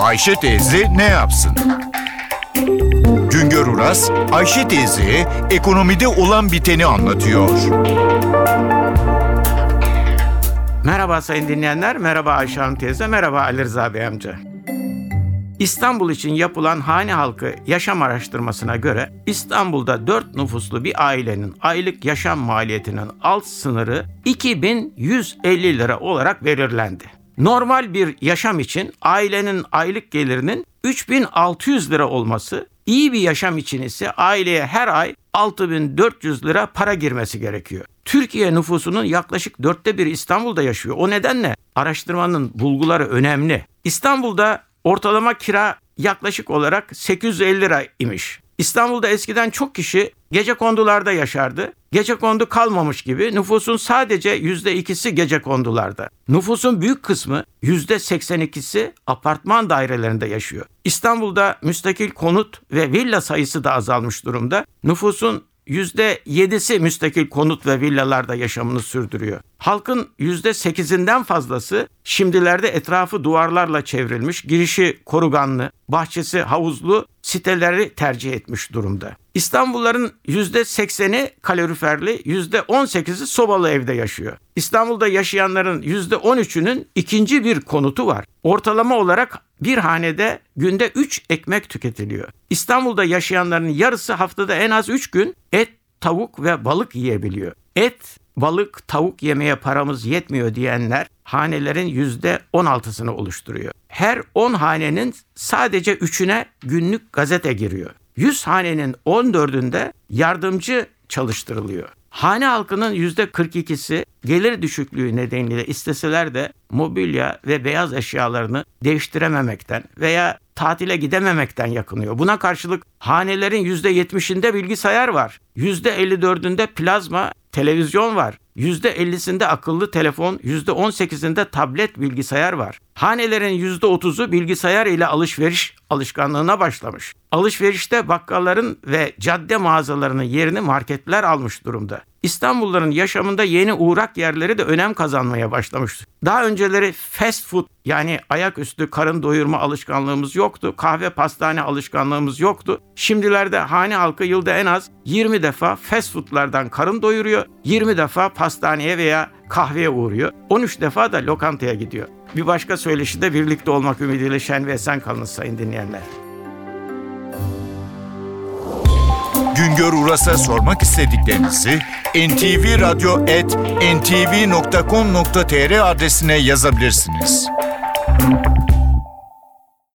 Ayşe teyze ne yapsın? Güngör Uras, Ayşe teyze ekonomide olan biteni anlatıyor. Merhaba sayın dinleyenler, merhaba Ayşe Hanım teyze, merhaba Ali Rıza Bey amca. İstanbul için yapılan hane halkı yaşam araştırmasına göre İstanbul'da 4 nüfuslu bir ailenin aylık yaşam maliyetinin alt sınırı 2150 lira olarak belirlendi. Normal bir yaşam için ailenin aylık gelirinin 3600 lira olması, iyi bir yaşam için ise aileye her ay 6400 lira para girmesi gerekiyor. Türkiye nüfusunun yaklaşık dörtte biri İstanbul'da yaşıyor. O nedenle araştırmanın bulguları önemli. İstanbul'da ortalama kira yaklaşık olarak 850 lira imiş. İstanbul'da eskiden çok kişi gece kondularda yaşardı. Gece kondu kalmamış gibi nüfusun sadece yüzde ikisi gece kondularda. Nüfusun büyük kısmı yüzde 82'si apartman dairelerinde yaşıyor. İstanbul'da müstakil konut ve villa sayısı da azalmış durumda. Nüfusun %7'si müstakil konut ve villalarda yaşamını sürdürüyor. Halkın %8'inden fazlası şimdilerde etrafı duvarlarla çevrilmiş, girişi koruganlı, bahçesi havuzlu siteleri tercih etmiş durumda. İstanbulluların %80'i kaloriferli, %18'i sobalı evde yaşıyor. İstanbul'da yaşayanların %13'ünün ikinci bir konutu var. Ortalama olarak bir hanede günde 3 ekmek tüketiliyor. İstanbul'da yaşayanların yarısı haftada en az 3 gün et, tavuk ve balık yiyebiliyor. Et, balık, tavuk yemeye paramız yetmiyor diyenler hanelerin %16'sını oluşturuyor. Her 10 hanenin sadece 3'üne günlük gazete giriyor. 100 hanenin 14'ünde yardımcı çalıştırılıyor. Hane halkının %42'si gelir düşüklüğü nedeniyle isteseler de mobilya ve beyaz eşyalarını değiştirememekten veya tatile gidememekten yakınıyor. Buna karşılık hanelerin %70'inde bilgisayar var. %54'ünde plazma televizyon var. %50'sinde akıllı telefon, %18'inde tablet bilgisayar var. Hanelerin %30'u bilgisayar ile alışveriş alışkanlığına başlamış. Alışverişte bakkalların ve cadde mağazalarının yerini marketler almış durumda. İstanbulluların yaşamında yeni uğrak yerleri de önem kazanmaya başlamış. Daha önceleri fast food yani ayaküstü karın doyurma alışkanlığımız yoktu. Kahve pastane alışkanlığımız yoktu. Şimdilerde hane halkı yılda en az 20 defa fast foodlardan karın doyuruyor. 20 defa pastaneye veya kahveye uğruyor. 13 defa da lokantaya gidiyor. Bir başka söyleşide birlikte olmak ümidiyle şen ve esen kalınız sayın dinleyenler. Güngör Uras'a sormak istediklerinizi ntvradio.com.tr adresine yazabilirsiniz.